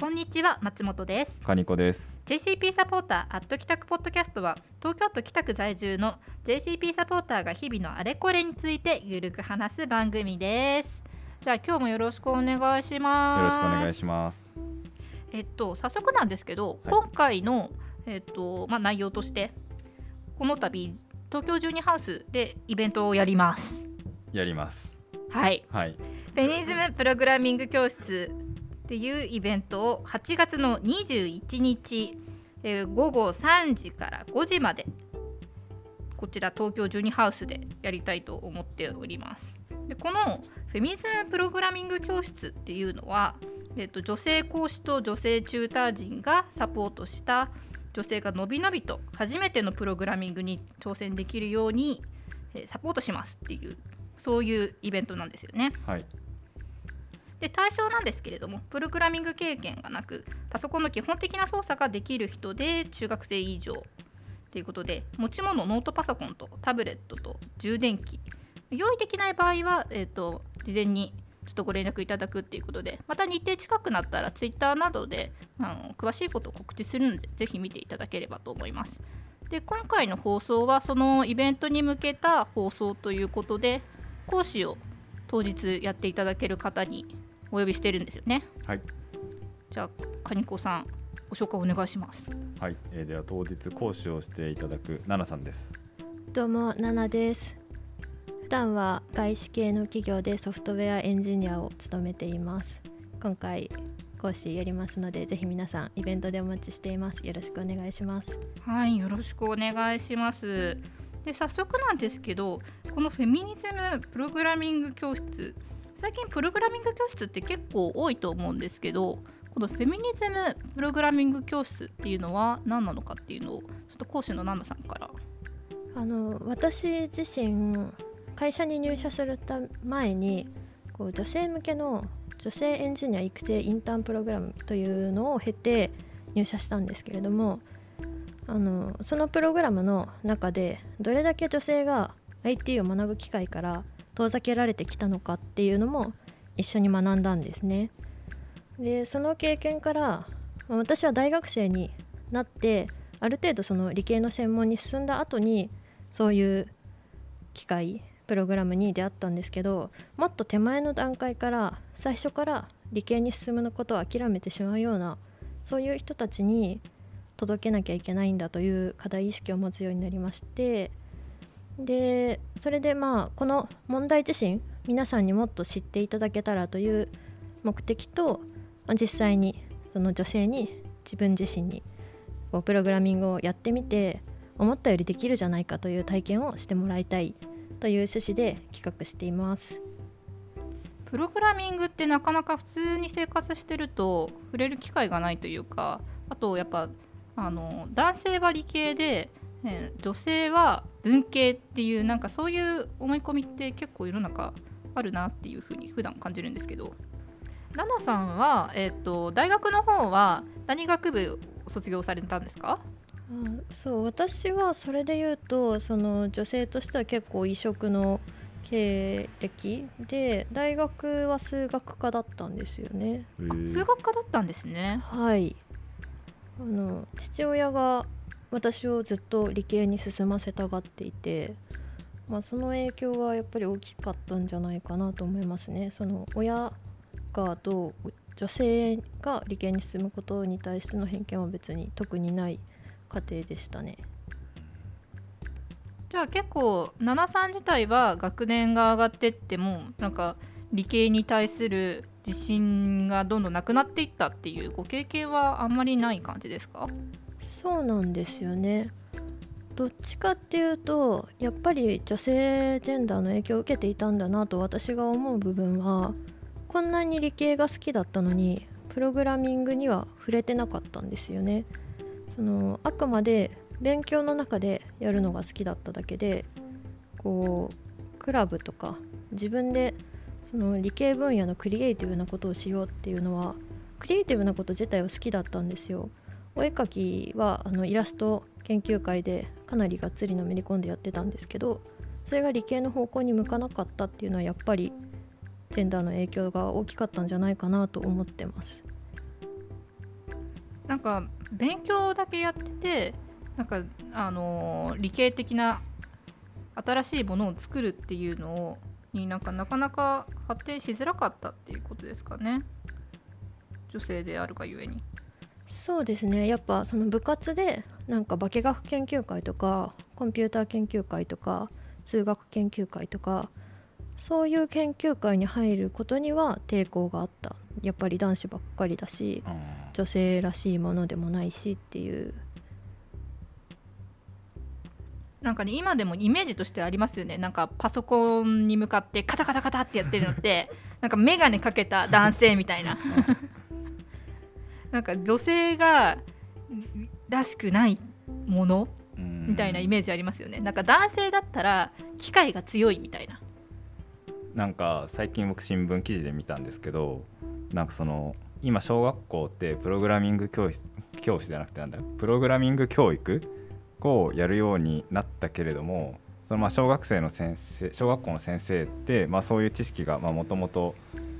こんにちは松本です。カニコです。JCP サポーターアット北区ポッドキャストは東京都北区在住の JCP サポーターが日々のあれこれについてゆるく話す番組です。じゃあ今日もよろしくお願いします。よろしくお願いします。えっと早速なんですけど、はい。今回のえっとまあ内容としてこの度東京12ハウスでイベントをやります。やります。はい。はい。フェニズムプログラミング教室っていうイベントを8月の21日、えー午後3時から5時までこちら東京12ハウスでやりたいと思っております。でこのフェミニズムプログラミング教室っていうのは、えっと女性講師と女性チューター陣がサポートした女性がのびのびと初めてのプログラミングに挑戦できるように、サポートしますっていうそういうイベントなんですよね。はいで対象なんですけれどもプログラミング経験がなくパソコンの基本的な操作ができる人で中学生以上ということで持ち物ノートパソコンとタブレットと充電器用意できない場合は、えー、と事前にちょっとご連絡いただくっていうことでまた日程近くなったらツイッターなどであの詳しいことを告知するのでぜひ見ていただければと思います。で今回の放送はそのイベントに向けた放送ということで講師を当日やっていただける方にお呼びしてるんですよね。はい。じゃあカニコさんご紹介お願いします。はい、えー、では当日講師をしていただくナナさんです。どうもナナです。普段は外資系の企業でソフトウェアエンジニアを務めています。今回講師やりますのでぜひ皆さんイベントでお待ちしています。よろしくお願いします。はい、よろしくお願いします。で早速なんですけどこのフェミニズムプログラミング教室最近プログラミング教室って結構多いと思うんですけどこのフェミニズムプログラミング教室っていうのは何なのかっていうのをちょっと講師のナナさんから。あの私自身会社に入社するた前にこう女性向けの女性エンジニア育成インターンプログラムというのを経て入社したんですけれどもあのそのプログラムの中でどれだけ女性が IT を学ぶ機会から遠ざけられてきたのかっていうのも一緒に学んだんですね。でその経験から私は大学生になってある程度その理系の専門に進んだ後にそういう機械プログラムに出会ったんですけどもっと手前の段階から最初から理系に進むことを諦めてしまうようなそういう人たちに届けなきゃいけないんだという課題意識を持つようになりましてでそれでまあこの問題自身皆さんにもっと知っていただけたらという目的とまあ実際にその女性に自分自身にこうプログラミングをやってみて思ったよりできるじゃないかという体験をしてもらいたいという趣旨で企画しています。プログラミングってなかなか普通に生活してると触れる機会がないというかあとやっぱあの男性は理系で、ね女性は文系っていうなんかそういう思い込みって結構世の中あるなっていうふうに普段感じるんですけどナナさんは、えっと大学の方は何学部を卒業されたんですか？あそう私はそれで言うとその女性としては結構異色の経歴で大学は数学科だったんですよね。えー数学科だったんですね。はいあの父親が私をずっと理系に進ませたがっていて、まあ、その影響がやっぱり大きかったんじゃないかなと思いますね。その親がどう女性が理系に進むことに対しての偏見は別に特にない家庭でしたね。じゃあ結構ナナさん自体は学年が上がってってもなんか理系に対する自信がどんどんなくなっていったっていうご経験はあんまりない感じですか？そうなんですよね。どっちかっていうとやっぱり女性ジェンダーの影響を受けていたんだなと私が思う部分はこんなに理系が好きだったのにプログラミングには触れてなかったんですよね。そのあくまで勉強の中でやるのが好きだっただけでこうクラブとか自分でその理系分野のクリエイティブなことをしようっていうのはクリエイティブなこと自体は好きだったんですよ。お絵描きはあのイラスト研究会でかなりがっつりのめり込んでやってたんですけどそれが理系の方向に向かなかったっていうのはやっぱりジェンダーの影響が大きかったんじゃないかなと思ってます。なんか勉強だけやっててなんかあの理系的な新しいものを作るっていうのをになんかなかなか発展しづらかったっていうことですかね。女性であるがゆえに。そうですね。やっぱその部活でなんか化学研究会とかコンピューター研究会とか数学研究会とかそういう研究会に入ることには抵抗があった。やっぱり男子ばっかりだしうん。女性らしいものでもないしっていう。なんかね今でもイメージとしてありますよね。なんかパソコンに向かってカタカタカタってやってるのって なんか眼鏡かけた男性みたいな なんか女性がらしくないものうん。みたいなイメージありますよね。なんか男性だったら機械が強いみたいな。なんか最近僕新聞記事で見たんですけどなんかその今小学校ってプログラミング教室教室じゃなくてなんだプログラミング教育をやるようになったけれどもそのまあ小学生の先生小学校の先生ってまあそういう知識がもともと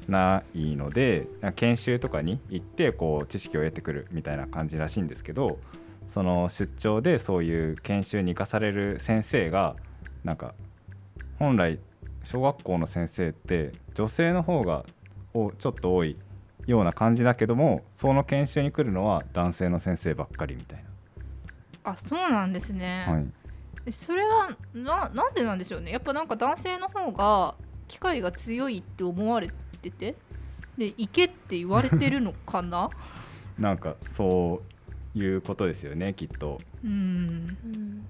ないので研修とかに行ってこう知識を得てくるみたいな感じらしいんですけどその出張でそういう研修に生かされる先生がなんか本来小学校の先生って女性の方がおちょっと多いような感じだけどもその研修に来るのは男性の先生ばっかりみたいあそうなんですね、な、はい、えそれはななんでなんでしょうね。やっぱなんか男性の方が機械が強いって思われててで行けって言われてるのかな？なんかそういうことですよねきっと。うんうん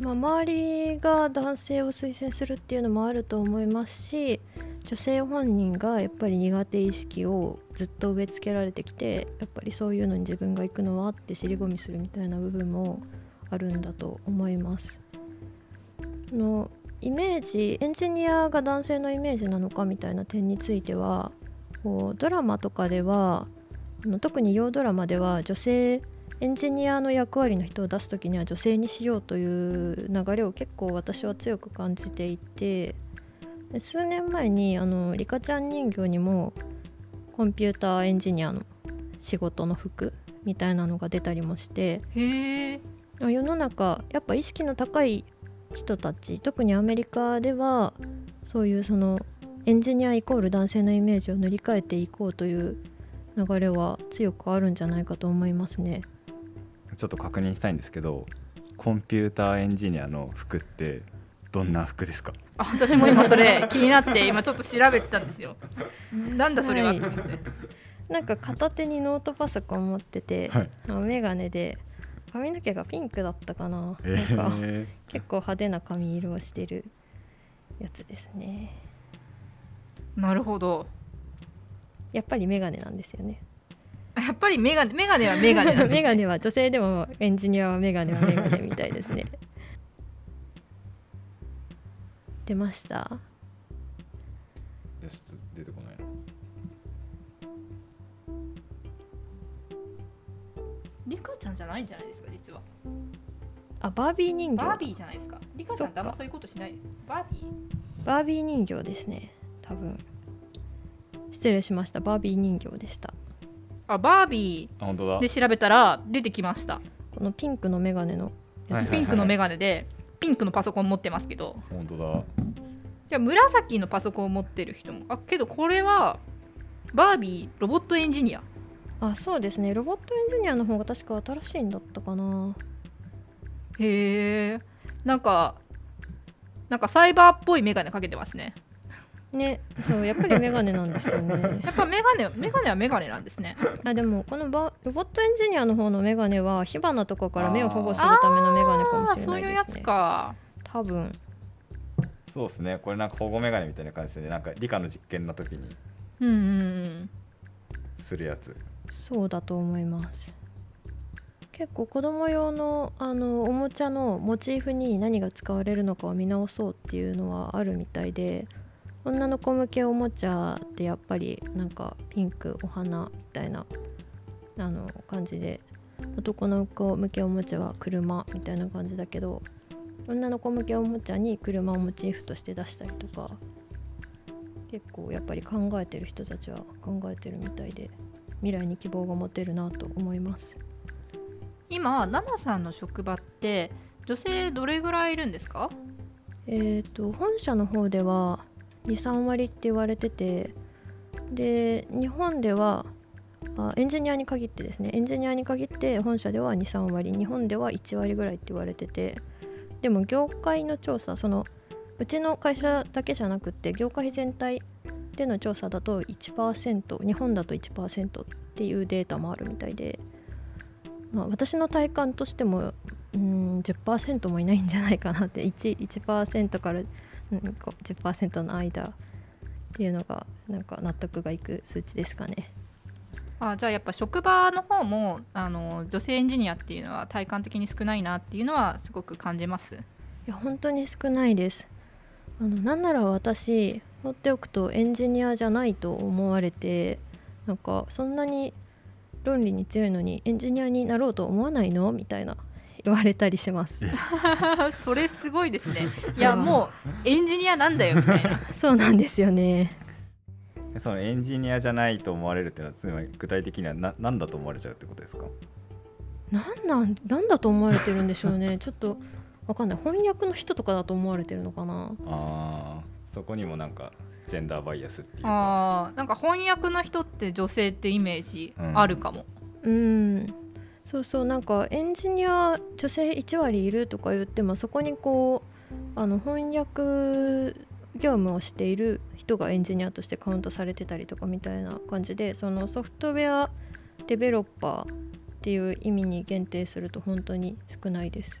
まあ、周りが男性を推薦するっていうのもあると思いますし女性本人がやっぱり苦手意識をずっと植え付けられてきてやっぱりそういうのに自分が行くのはって尻込みするみたいな部分もあるんだと思います。あのイメージエンジニアが男性のイメージなのかみたいな点についてはこうドラマとかでは特に洋ドラマでは女性エンジニアの役割の人を出す時には女性にしようという流れを結構私は強く感じていてで数年前にあのリカちゃん人形にもコンピューターエンジニアの仕事の服みたいなのが出たりもしてへえ世の中やっぱ意識の高い人たち特にアメリカではそういうそのエンジニアイコール男性のイメージを塗り替えていこうという流れは強くあるんじゃないかと思いますね。ちょっと確認したいんですけどコンピューターエンジニアの服ってどんな服ですか？あ私も今それ気になって今ちょっと調べてたんですよ。なんだそれははいと思って、なんか片手にノートパソコン持ってて、はい。あメガネで髪の毛がピンクだったかな,、えなんかー、結構派手な髪色をしてるやつですね。なるほど。やっぱりメガネなんですよね。あやっぱりメガネメガネはメガネなんです メガネは女性でもエンジニアはメガネはメガネみたいですね。出ましたリカちゃんじゃないんじゃないですか実は。あバービー人形。バービーじゃないですか。リカちゃんってあんまそういうことしないです。バービー。バービー人形ですね。多分。失礼しました。バービー人形でした。あバービあ本当だ。ーで調べたら出てきました。このピンクのメガネのやつ。はいはいピンクのメガネでピンクのパソコン持ってますけど。本当だ。いや紫のパソコンを持ってる人も。あけどこれはバービーロボットエンジニアあそうですね。ロボットエンジニアの方が確か新しいんだったかな。へえ。なんかなんかサイバーっぽいメガネかけてますね。ねそうやっぱりメガネなんですよね。やっぱメガネメガネはメガネなんですね。あでもこのバロボットエンジニアの方のメガネは火花とかから目を保護するためのメガネかもしれあーそういうやつないですねか。多分。そうですね。これなんか保護メガネみたいな感じでなんか理科の実験の時にうんうんうん。するやつそうだと思います。結構子供用のあのおもちゃのモチーフに何が使われるのかを見直そうっていうのはあるみたいで女の子向けおもちゃってやっぱりなんかピンクお花みたいなあの感じで男の子向けおもちゃは車みたいな感じだけど女の子向けおもちゃに車をモチーフとして出したりとか結構やっぱり考えてる人たちは考えてるみたいで。未来に希望が持てるなと思います。今ナナさんの職場って女性どれぐらいいるんですか？えー、と本社の方では23割って言われててで日本ではあエンジニアに限ってですね。エンジニアに限って本社では23割日本では1割ぐらいって言われててでも業界の調査そのうちの会社だけじゃなくって業界全体での調査だと1%日本だと1%っていうデータもあるみたいで、まあ、私の体感としてもうん10%もいないんじゃないかなって 1%, 1から、うん、こう10%の間っていうのがなんか納得がいく数値ですかね。あじゃあやっぱ職場の方もあの女性エンジニアっていうのは体感的に少ないなっていうのはすごく感じます？いや本当に少ないですあのなんなら私放っておくとエンジニアじゃないと思われてなんかそんなに論理に強いのにエンジニアになろうと思わないの？みたいな言われたりします。それすごいですね。いやもうエンジニアなんだよみたいな。そうなんですよね。そのエンジニアじゃないと思われるっていうのはつまり具体的にはな何だと思われちゃうってことですか？なんなんなんだと思われてるんでしょうね。ちょっとわかんない。翻訳の人とかだと思われてるのかな。あそこにもなんかジェンダーバイアスっていうあなんか翻訳の人って女性ってイメージあるかも。うん。そうそう。なんかエンジニア女性1割いるとか言ってもそこにこうあの翻訳業務をしている人がエンジニアとしてカウントされてたりとかみたいな感じでそのソフトウェアデベロッパーっていう意味に限定すると本当に少ないです。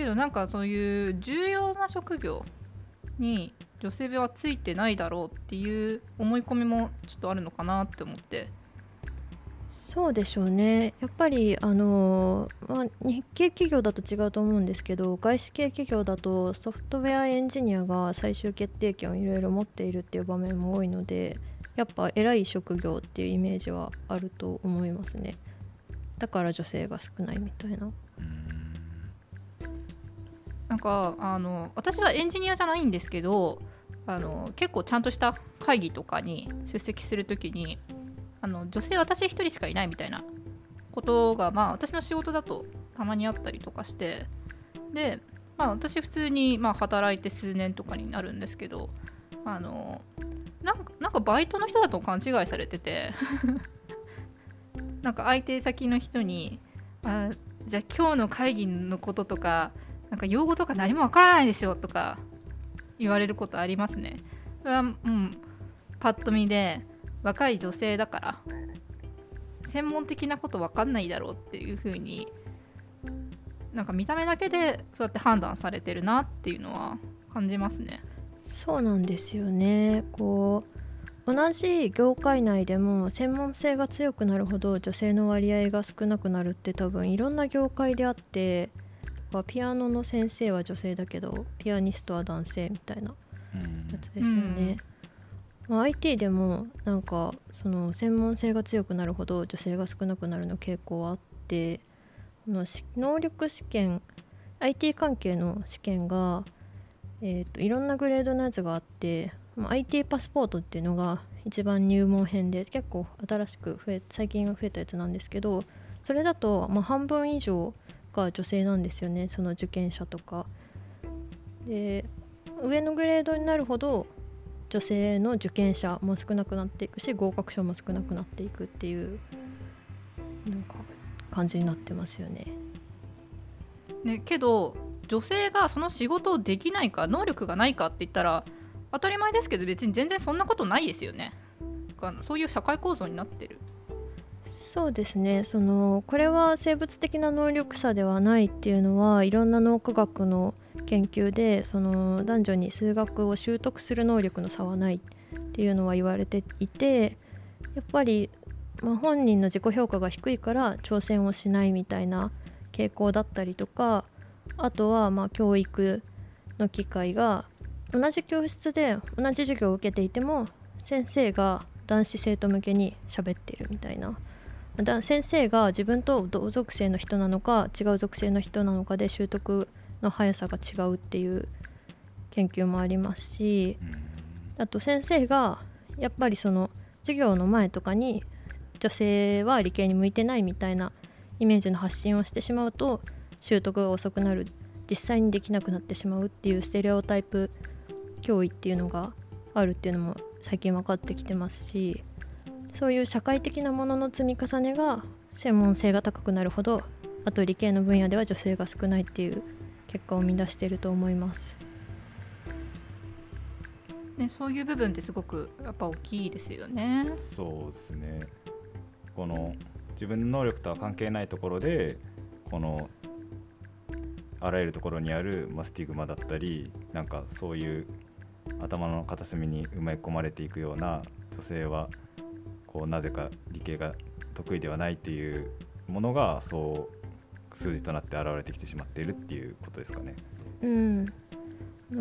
けどなんかそういう重要な職業に女性はついてないだろうっていう思い込みもちょっとあるのかなって思って。そうでしょうね。やっぱりあの、まあ、日系企業だと違うと思うんですけど外資系企業だとソフトウェアエンジニアが最終決定権をいろいろ持っているっていう場面も多いのでやっぱ偉い職業っていうイメージはあると思いますね。だから女性が少ないみたいな。なんかあの私はエンジニアじゃないんですけどあの結構ちゃんとした会議とかに出席する時にあの女性私1人しかいないみたいなことが、まあ、私の仕事だとたまにあったりとかしてで、まあ、私普通に、まあ、働いて数年とかになるんですけどあのなんかバイトの人だと勘違いされてて なんか相手先の人にあじゃあ今日の会議のこととかなんか用語とか何もわからないでしょとか言われることありますね。それはうんパッと見で若い女性だから専門的なこと分かんないだろうっていう風になんか見た目だけでそうやって判断されてるなっていうのは感じますね。そうなんですよねこう同じ業界内でも専門性が強くなるほど女性の割合が少なくなるって多分いろんな業界であってピアノの先生は女性だけどピアニストは男性みたいなやつですよね。まあ、IT でもなんかその専門性が強くなるほど女性が少なくなるの傾向はあってこの能力試験 IT 関係の試験が、えーと、いろんなグレードのやつがあって、まあ、IT パスポートっていうのが一番入門編で結構新しく増え最近増えたやつなんですけどそれだと、まあ、半分以上が女性なんですよねその受験者とか。で上のグレードになるほど女性の受験者も少なくなっていくし合格者も少なくなっていくっていうなんか感じになってますよね。ねけど女性がその仕事をできないか能力がないかって言ったら当たり前ですけど別に全然そんなことないですよね。そういう社会構造になってる。そうですねそのこれは生物的な能力差ではないっていうのはいろんな脳科学の研究でその男女に数学を習得する能力の差はないっていうのは言われていてやっぱり、まあ、本人の自己評価が低いから挑戦をしないみたいな傾向だったりとかあとはま教育の機会が同じ教室で同じ授業を受けていても先生が男子生徒向けに喋ってるみたいな。だ先生が自分と同属性の人なのか違う属性の人なのかで習得の速さが違うっていう研究もありますしあと先生がやっぱりその授業の前とかに女性は理系に向いてないみたいなイメージの発信をしてしまうと習得が遅くなる実際にできなくなってしまうっていうステレオタイプ教育っていうのがあるっていうのも最近分かってきてますしそういう社会的なものの積み重ねが専門性が高くなるほどあと理系の分野では女性が少ないっていう結果を生み出していると思います。ね、そういう部分ってすごくやっぱ大きいですよね。そうですねこの自分の能力とは関係ないところでこのあらゆるところにある、まあ、スティグマだったりなんかそういう頭の片隅に埋め込まれていくような女性はこうなぜか理系が得意ではないっていうものがそう数字となって現れてきてしまっているっていうことですかね。うん、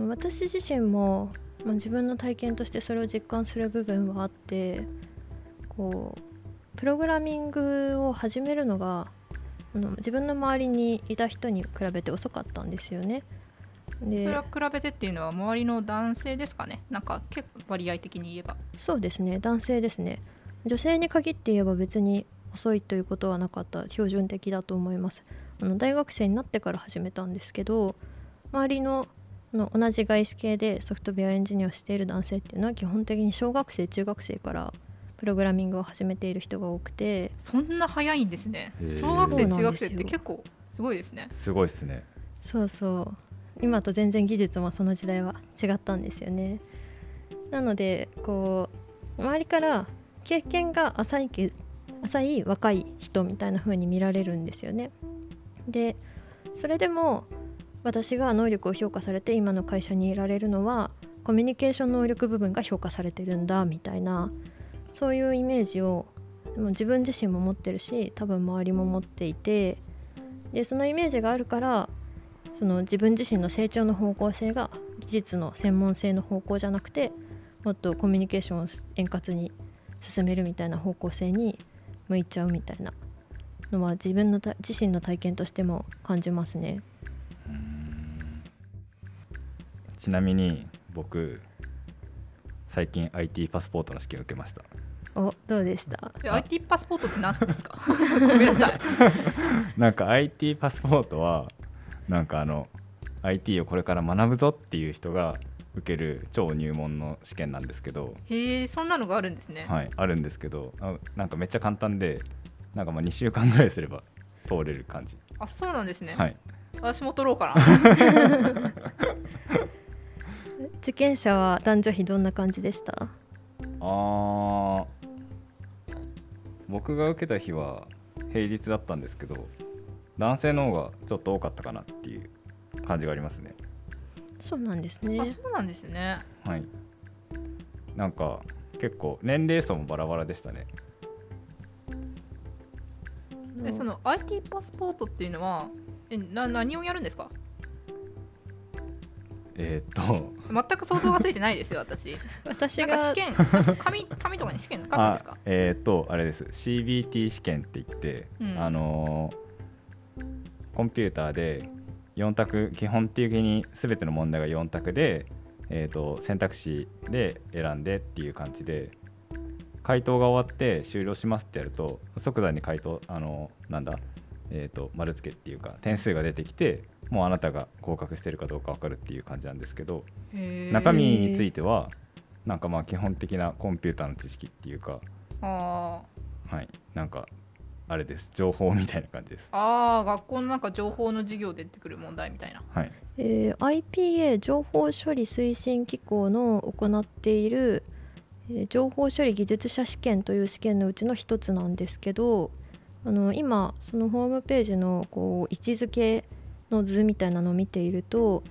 私自身も、まあ、自分の体験としてそれを実感する部分はあってこうプログラミングを始めるのがあの自分の周りにいた人に比べて遅かったんですよね。でそれは比べてっていうのは周りの男性ですかね？なんか結構割合的に言えば。そうですね。男性ですね女性に限って言えば別に遅いということはなかった標準的だと思います。あの大学生になってから始めたんですけど周りのあの同じ外資系でソフトウェアエンジニアをしている男性っていうのは基本的に小学生中学生からプログラミングを始めている人が多くて。そんな早いんですね。小学生中学生って結構すごいですね。すごいですね。そうそう。今と全然技術もその時代は違ったんですよね。なのでこう周りから経験が浅いけ浅い若い人みたいな風に見られるんですよね。でそれでも私が能力を評価されて今の会社にいられるのはコミュニケーション能力部分が評価されてるんだみたいなそういうイメージをも自分自身も持ってるし多分周りも持っていてでそのイメージがあるからその自分自身の成長の方向性が技術の専門性の方向じゃなくてもっとコミュニケーションを円滑に進めるみたいな方向性に向いちゃうみたいなのは自分のた自身の体験としても感じますね。ちなみに僕最近 IT パスポートの試験を受けました。おどうでした？で IT パスポートって何ですか？ごめんなさいなんか IT パスポートはなんかあの IT をこれから学ぶぞっていう人が受ける超入門の試験なんですけど、へえそんなのがあるんですね、はい、あるんですけどあなんかめっちゃ簡単でなんかまあ2週間ぐらいすれば通れる感じ、あそうなんですね、はい、私も取ろうかな。受験者は男女比どんな感じでした？あー僕が受けた日は平日だったんですけど男性の方がちょっと多かったかなっていう感じがありますねそうなんですあね。そうなんですね。はい。なんか結構年齢層もバラバラでしたね。えその IT パスポートっていうのはえな何をやるんですか？えーっと。全く想像がついてないですよ私。私なんか試が験紙紙とかに試験 書くんですか？あえーっとあれです。CBT 試験って言って、うん。あのーコンピューターで4択基本的に全ての問題が4択で、えー、と選択肢で選んでっていう感じで回答が終わって終了しますってやると即座に回答あのなんだ、えー、と丸付けっていうか点数が出てきてもうあなたが合格してるかどうか分かるっていう感じなんですけど中身についてはなんかまあ基本的なコンピューターの知識っていうかあはいなんかあれです。情報みたいな感じです。ーあー学校のなんか情報の授業で出てくる問題みたいな。はい。えー IPA 情報処理推進機構の行っている、えー情報処理技術者試験という試験のうちの一つなんですけどあの今そのホームページのこう位置づけの図みたいなのを見ていると、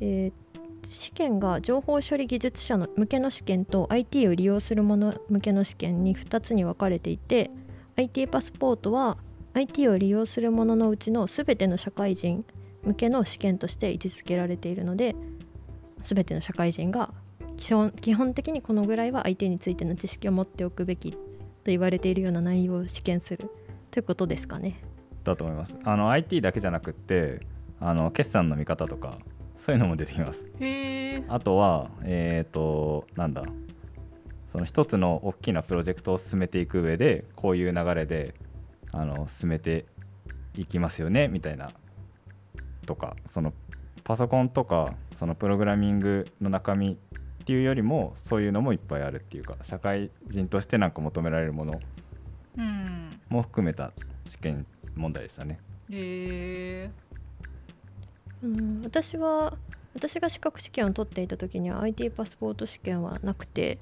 えー試験が情報処理技術者の向けの試験と IT を利用する者向けの試験に2つに分かれていて IT パスポートは IT を利用する者のうちの全ての社会人向けの試験として位置づけられているので全ての社会人が基本基本的にこのぐらいは相手についての知識を持っておくべきと言われているような内容を試験する。ということですかね。だと思います。あの IT だけじゃなくってあの決算の見方とかそういうのも出てきます。あとはえっ、となんだその一つの大きなプロジェクトを進めていく上でこういう流れであの進めていきますよねみたいなとかそのパソコンとかそのプログラミングの中身っていうよりもそういうのもいっぱいあるっていうか社会人としてなんか求められるものうんも含めた試験問題でしたね。うん、私は私が資格試験を取っていた時には IT パスポート試験はなくて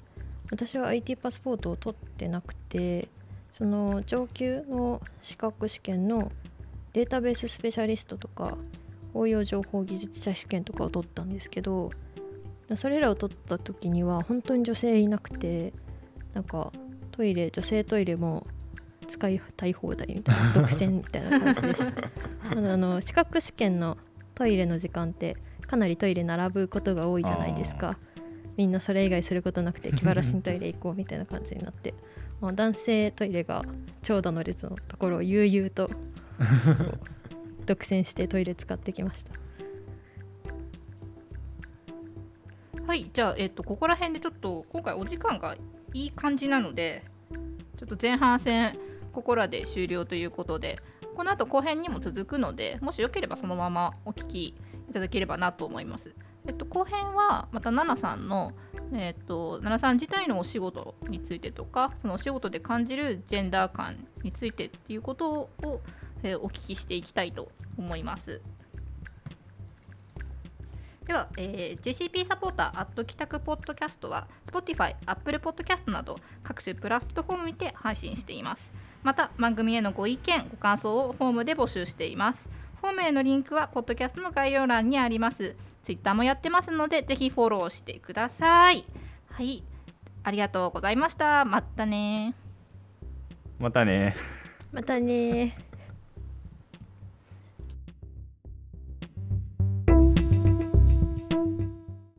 私は IT パスポートを取ってなくてその上級の資格試験のデータベーススペシャリストとか応用情報技術者試験とかを取ったんですけどそれらを取った時には本当に女性いなくてなんかトイレ女性トイレも使いたい放題みたいな 独占みたいな感じでした。あの資格試験のトイレの時間ってかなりトイレ並ぶことが多いじゃないですかみんなそれ以外することなくて気晴らしにトイレ行こうみたいな感じになって男性トイレが長蛇の列のところを悠々と独占してトイレ使ってきましたはいじゃあ、えっとここら辺でちょっと今回お時間がいい感じなのでちょっと前半戦ここらで終了ということでこの後後編にも続くのでもしよければそのままお聞きいただければなと思います。えっと、後編はまた奈々さんの、えっと、奈々さん自体のお仕事についてとかそのお仕事で感じるジェンダー感についてっていうことを、えーお聞きしていきたいと思います。では、えー JCP サポーターアット帰宅ポッドキャストは Spotify、Apple Podcast など各種プラットフォームにて配信しています。また番組へのご意見、ご感想をフォームで募集しています。フォームへのリンクはポッドキャストの概要欄にあります。Twitter もやってますのでぜひフォローしてください。はい、ありがとうございました。またねまたねまたねー